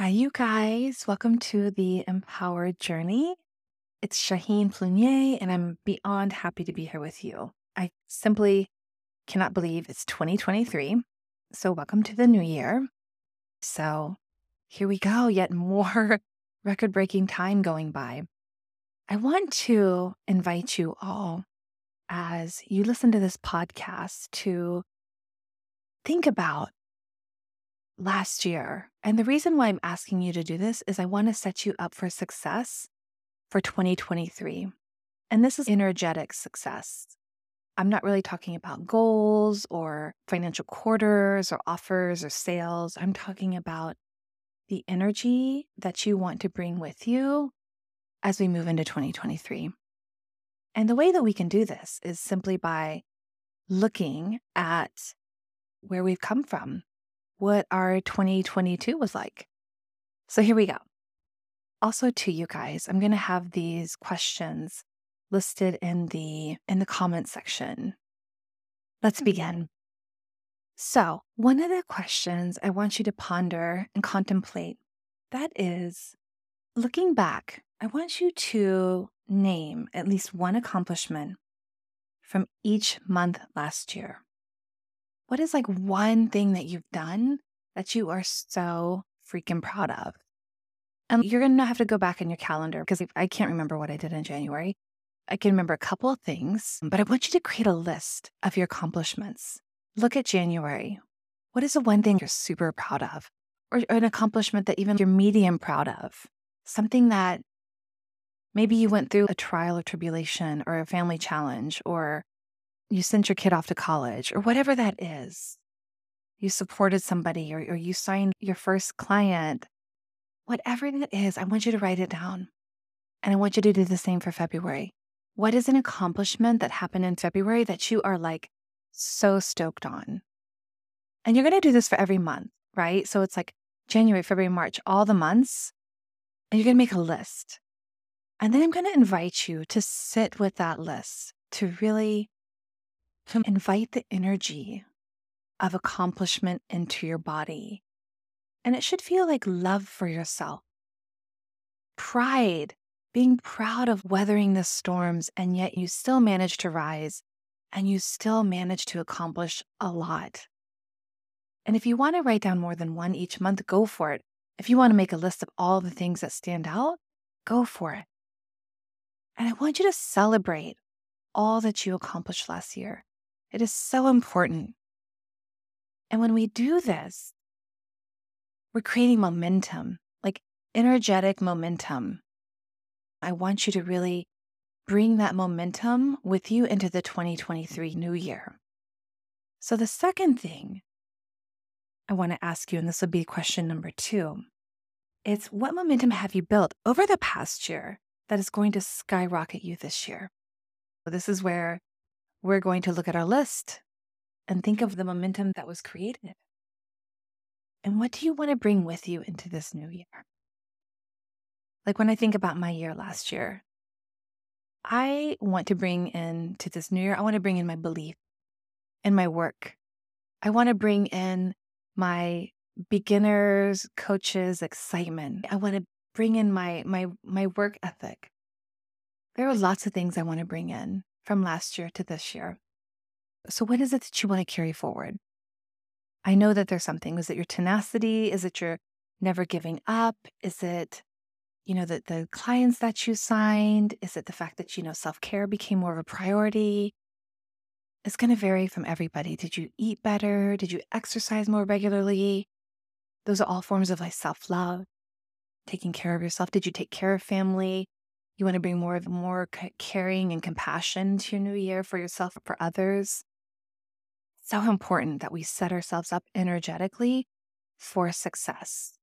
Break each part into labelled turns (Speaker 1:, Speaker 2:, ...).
Speaker 1: Hi, you guys. Welcome to the Empowered Journey. It's Shaheen Plunier, and I'm beyond happy to be here with you. I simply cannot believe it's 2023. So, welcome to the new year. So, here we go, yet more record breaking time going by. I want to invite you all as you listen to this podcast to think about last year. And the reason why I'm asking you to do this is I want to set you up for success for 2023. And this is energetic success. I'm not really talking about goals or financial quarters or offers or sales. I'm talking about the energy that you want to bring with you as we move into 2023. And the way that we can do this is simply by looking at where we've come from, what our 2022 was like. So here we go. Also to you guys, I'm going to have these questions listed in the in the comment section. Let's mm-hmm. begin. So, one of the questions I want you to ponder and contemplate that is looking back, I want you to name at least one accomplishment from each month last year. What is like one thing that you've done that you are so freaking proud of? And you're going to have to go back in your calendar because I can't remember what I did in January. I can remember a couple of things, but I want you to create a list of your accomplishments. Look at January. What is the one thing you're super proud of? Or an accomplishment that even you're medium proud of? Something that maybe you went through a trial or tribulation or a family challenge, or you sent your kid off to college, or whatever that is. You supported somebody, or, or you signed your first client. Whatever that is, I want you to write it down. And I want you to do the same for February. What is an accomplishment that happened in February that you are like so stoked on? And you're going to do this for every month, right? So it's like January, February, March, all the months. And you're going to make a list. And then I'm going to invite you to sit with that list, to really invite the energy of accomplishment into your body. And it should feel like love for yourself, pride being proud of weathering the storms, and yet you still manage to rise and you still manage to accomplish a lot. And if you want to write down more than one each month, go for it. If you want to make a list of all the things that stand out, go for it. And I want you to celebrate all that you accomplished last year. It is so important. And when we do this, we're creating momentum, like energetic momentum I want you to really bring that momentum with you into the 2023 new year. So, the second thing I want to ask you, and this will be question number two, it's what momentum have you built over the past year that is going to skyrocket you this year? This is where we're going to look at our list and think of the momentum that was created. And what do you want to bring with you into this new year? Like when I think about my year last year, I want to bring in to this new year, I want to bring in my belief and my work. I want to bring in my beginners, coaches, excitement. I want to bring in my my my work ethic. There are lots of things I want to bring in from last year to this year. So what is it that you want to carry forward? I know that there's something. Is it your tenacity? Is it your never giving up? Is it you know, the, the clients that you signed? Is it the fact that, you know, self care became more of a priority? It's going to vary from everybody. Did you eat better? Did you exercise more regularly? Those are all forms of like self love, taking care of yourself. Did you take care of family? You want to bring more of more caring and compassion to your new year for yourself, for others. So important that we set ourselves up energetically for success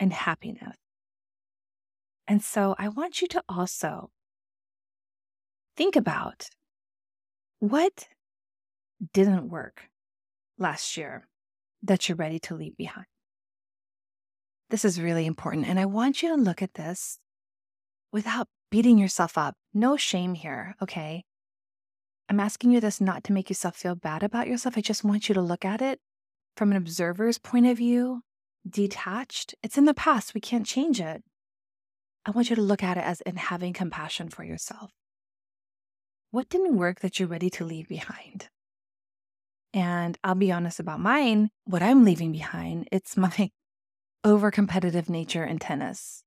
Speaker 1: and happiness. And so I want you to also think about what didn't work last year that you're ready to leave behind. This is really important. And I want you to look at this without beating yourself up. No shame here, okay? I'm asking you this not to make yourself feel bad about yourself. I just want you to look at it from an observer's point of view detached. It's in the past. We can't change it. I want you to look at it as in having compassion for yourself. What didn't work that you're ready to leave behind? And I'll be honest about mine, what I'm leaving behind, it's my over competitive nature in tennis.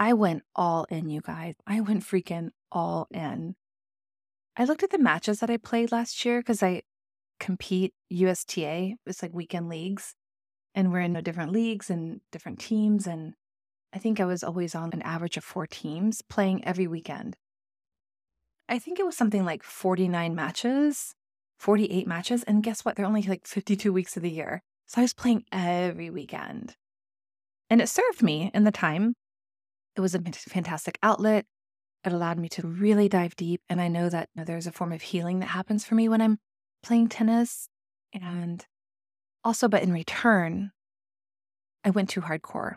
Speaker 1: I went all in, you guys. I went freaking all in. I looked at the matches that I played last year because I compete USTA. It's like weekend leagues. And we're in uh, different leagues and different teams. And I think I was always on an average of four teams playing every weekend. I think it was something like 49 matches, 48 matches. And guess what? They're only like 52 weeks of the year. So I was playing every weekend. And it served me in the time. It was a fantastic outlet. It allowed me to really dive deep. And I know that you know, there's a form of healing that happens for me when I'm playing tennis. And also, but in return, I went too hardcore.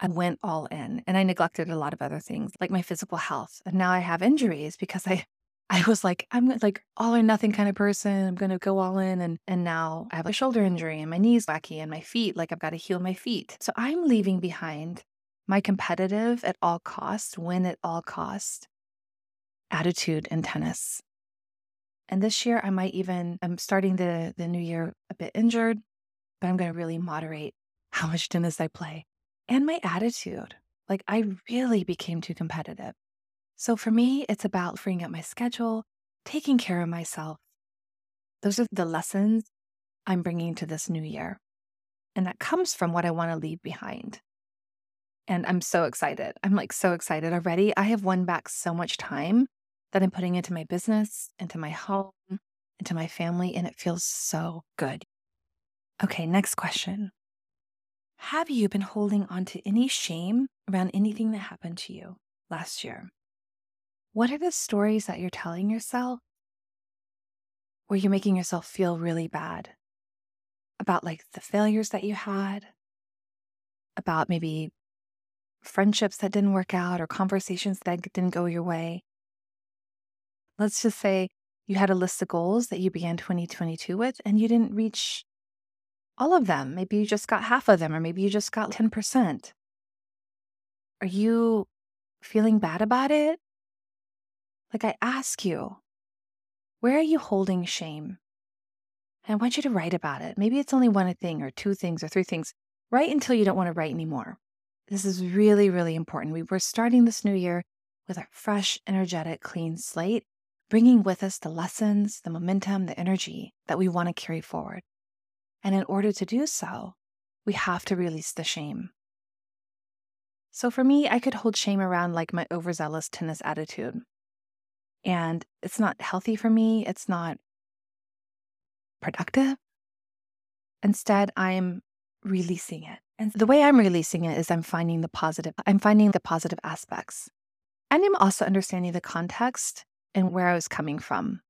Speaker 1: I went all in and I neglected a lot of other things like my physical health. And now I have injuries because I I was like, I'm like all or nothing kind of person. I'm gonna go all in. And and now I have a shoulder injury and my knees wacky and my feet, like I've got to heal my feet. So I'm leaving behind my competitive at all costs, win at all cost attitude in tennis. And this year I might even I'm starting the the new year a bit injured, but I'm gonna really moderate how much tennis I play and my attitude. Like I really became too competitive. So for me, it's about freeing up my schedule, taking care of myself. Those are the lessons I'm bringing to this new year. And that comes from what I want to leave behind. And I'm so excited. I'm like so excited already. I have won back so much time that I'm putting into my business, into my home, into my family, and it feels so good. Okay, next question. Have you been holding on to any shame around anything that happened to you last year? What are the stories that you're telling yourself where you're making yourself feel really bad about like the failures that you had, about maybe friendships that didn't work out or conversations that didn't go your way? Let's just say you had a list of goals that you began 2022 with and you didn't reach all of them. Maybe you just got half of them, or maybe you just got 10%. Are you feeling bad about it? Like I ask you, where are you holding shame? And I want you to write about it. Maybe it's only one thing, or two things, or three things. Write until you don't want to write anymore. This is really, really important. We were starting this new year with a fresh, energetic, clean slate, bringing with us the lessons, the momentum, the energy that we want to carry forward. And in order to do so, we have to release the shame. So for me, I could hold shame around like my overzealous tennis attitude. And it's not healthy for me, it's not productive. Instead, I'm releasing it. And the way I'm releasing it is I'm finding the positive. I'm finding the positive aspects. And I'm also understanding the context and where I was coming from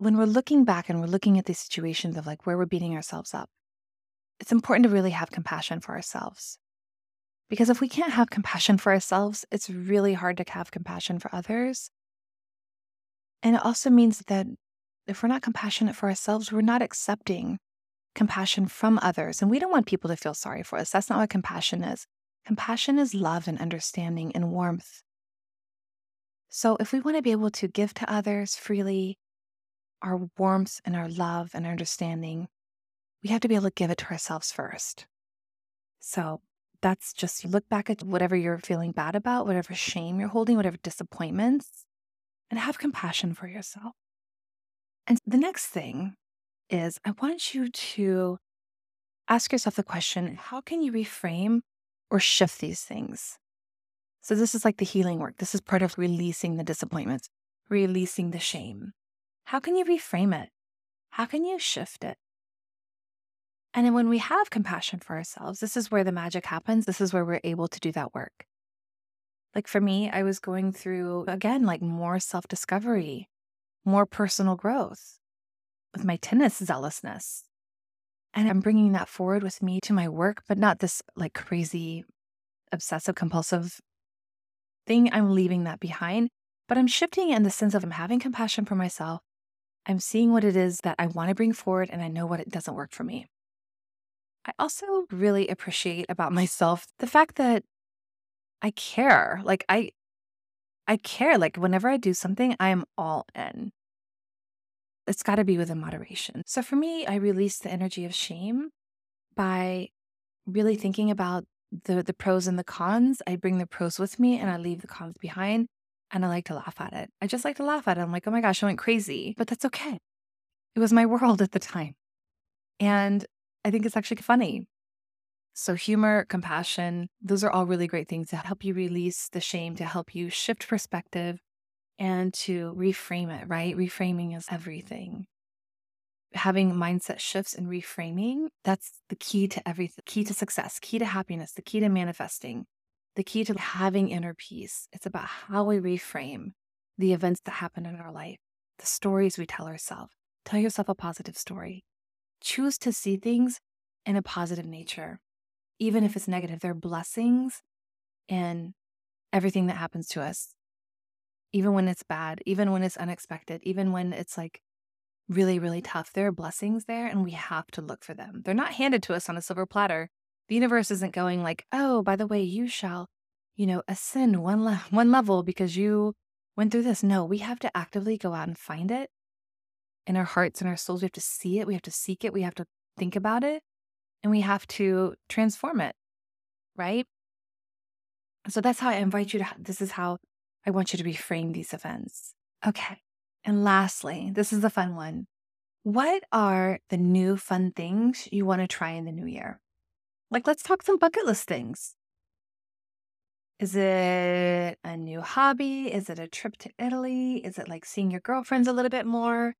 Speaker 1: when we're looking back and we're looking at these situations of like where we're beating ourselves up, it's important to really have compassion for ourselves. Because if we can't have compassion for ourselves, it's really hard to have compassion for others. And it also means that if we're not compassionate for ourselves, we're not accepting compassion from others. And we don't want people to feel sorry for us. That's not what compassion is. Compassion is love and understanding and warmth. So if we want to be able to give to others freely, our warmth and our love and our understanding, we have to be able to give it to ourselves first. So that's just look back at whatever you're feeling bad about, whatever shame you're holding, whatever disappointments, and have compassion for yourself. And the next thing is I want you to ask yourself the question how can you reframe or shift these things? So, this is like the healing work. This is part of releasing the disappointments, releasing the shame. How can you reframe it? How can you shift it? And then when we have compassion for ourselves, this is where the magic happens. This is where we're able to do that work. Like for me, I was going through, again, like more self discovery, more personal growth with my tennis zealousness. And I'm bringing that forward with me to my work, but not this like crazy obsessive compulsive thing. I'm leaving that behind, but I'm shifting in the sense of I'm having compassion for myself I'm seeing what it is that I want to bring forward and I know what it doesn't work for me. I also really appreciate about myself the fact that I care. Like I I care. Like whenever I do something, I am all in. It's got to be within moderation. So for me, I release the energy of shame by really thinking about the the pros and the cons. I bring the pros with me and I leave the cons behind and I like to laugh at it. I just like to laugh at it. I'm like, "Oh my gosh, I went crazy." But that's okay. It was my world at the time. And I think it's actually funny. So, humor, compassion, those are all really great things to help you release the shame, to help you shift perspective and to reframe it, right? Reframing is everything. Having mindset shifts and reframing, that's the key to everything, key to success, key to happiness, the key to manifesting, the key to having inner peace. It's about how we reframe the events that happen in our life, the stories we tell ourselves. Tell yourself a positive story. Choose to see things in a positive nature even if it's negative, there are blessings in everything that happens to us. Even when it's bad, even when it's unexpected, even when it's like really, really tough, there are blessings there and we have to look for them. They're not handed to us on a silver platter. The universe isn't going like, oh, by the way, you shall, you know, ascend one, le- one level because you went through this. No, we have to actively go out and find it in our hearts and our souls. We have to see it. We have to seek it. We have to think about it and we have to transform it, right? So that's how I invite you to, this is how I want you to reframe these events. Okay. And lastly, this is the fun one. What are the new fun things you want to try in the new year? Like, let's talk some bucket list things. Is it a new hobby? Is it a trip to Italy? Is it like seeing your girlfriends a little bit more?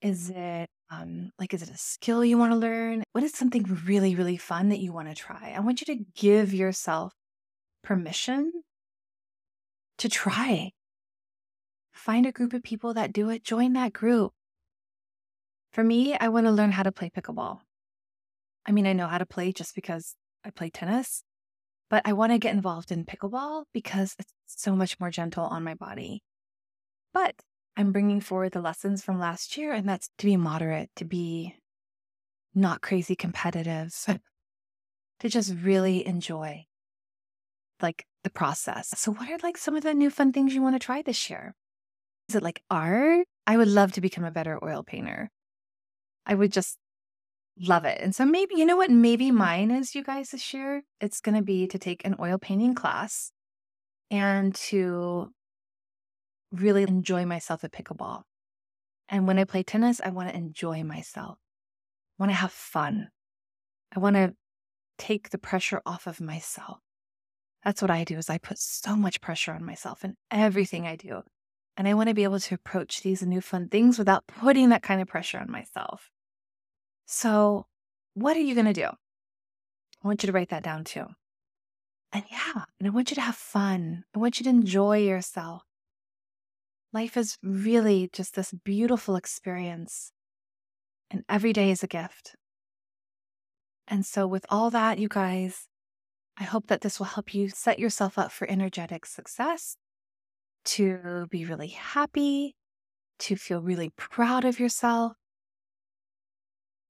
Speaker 1: Is it um, like, is it a skill you want to learn? What is something really, really fun that you want to try? I want you to give yourself permission to try. Find a group of people that do it, join that group. For me, I want to learn how to play pickleball. I mean, I know how to play just because I play tennis, but I want to get involved in pickleball because it's so much more gentle on my body. But I'm bringing forward the lessons from last year, and that's to be moderate, to be not crazy competitive, to just really enjoy like the process. So, what are like some of the new fun things you want to try this year? Is it like art? I would love to become a better oil painter. I would just love it. And so, maybe, you know what? Maybe mine is, you guys, this year. It's going to be to take an oil painting class and to really enjoy myself at pickleball. And when I play tennis, I want to enjoy myself. I want to have fun. I want to take the pressure off of myself. That's what I do is I put so much pressure on myself in everything I do. And I want to be able to approach these new fun things without putting that kind of pressure on myself. So, what are you going to do? I want you to write that down too. And yeah, and I want you to have fun. I want you to enjoy yourself. Life is really just this beautiful experience, and every day is a gift. And so, with all that, you guys, I hope that this will help you set yourself up for energetic success, to be really happy, to feel really proud of yourself,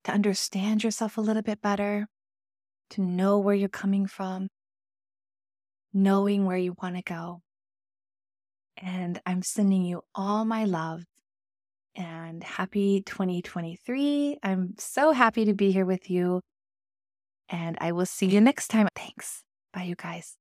Speaker 1: to understand yourself a little bit better, to know where you're coming from, knowing where you want to go. And I'm sending you all my love and happy 2023. I'm so happy to be here with you. And I will see you next time. Thanks. Bye, you guys.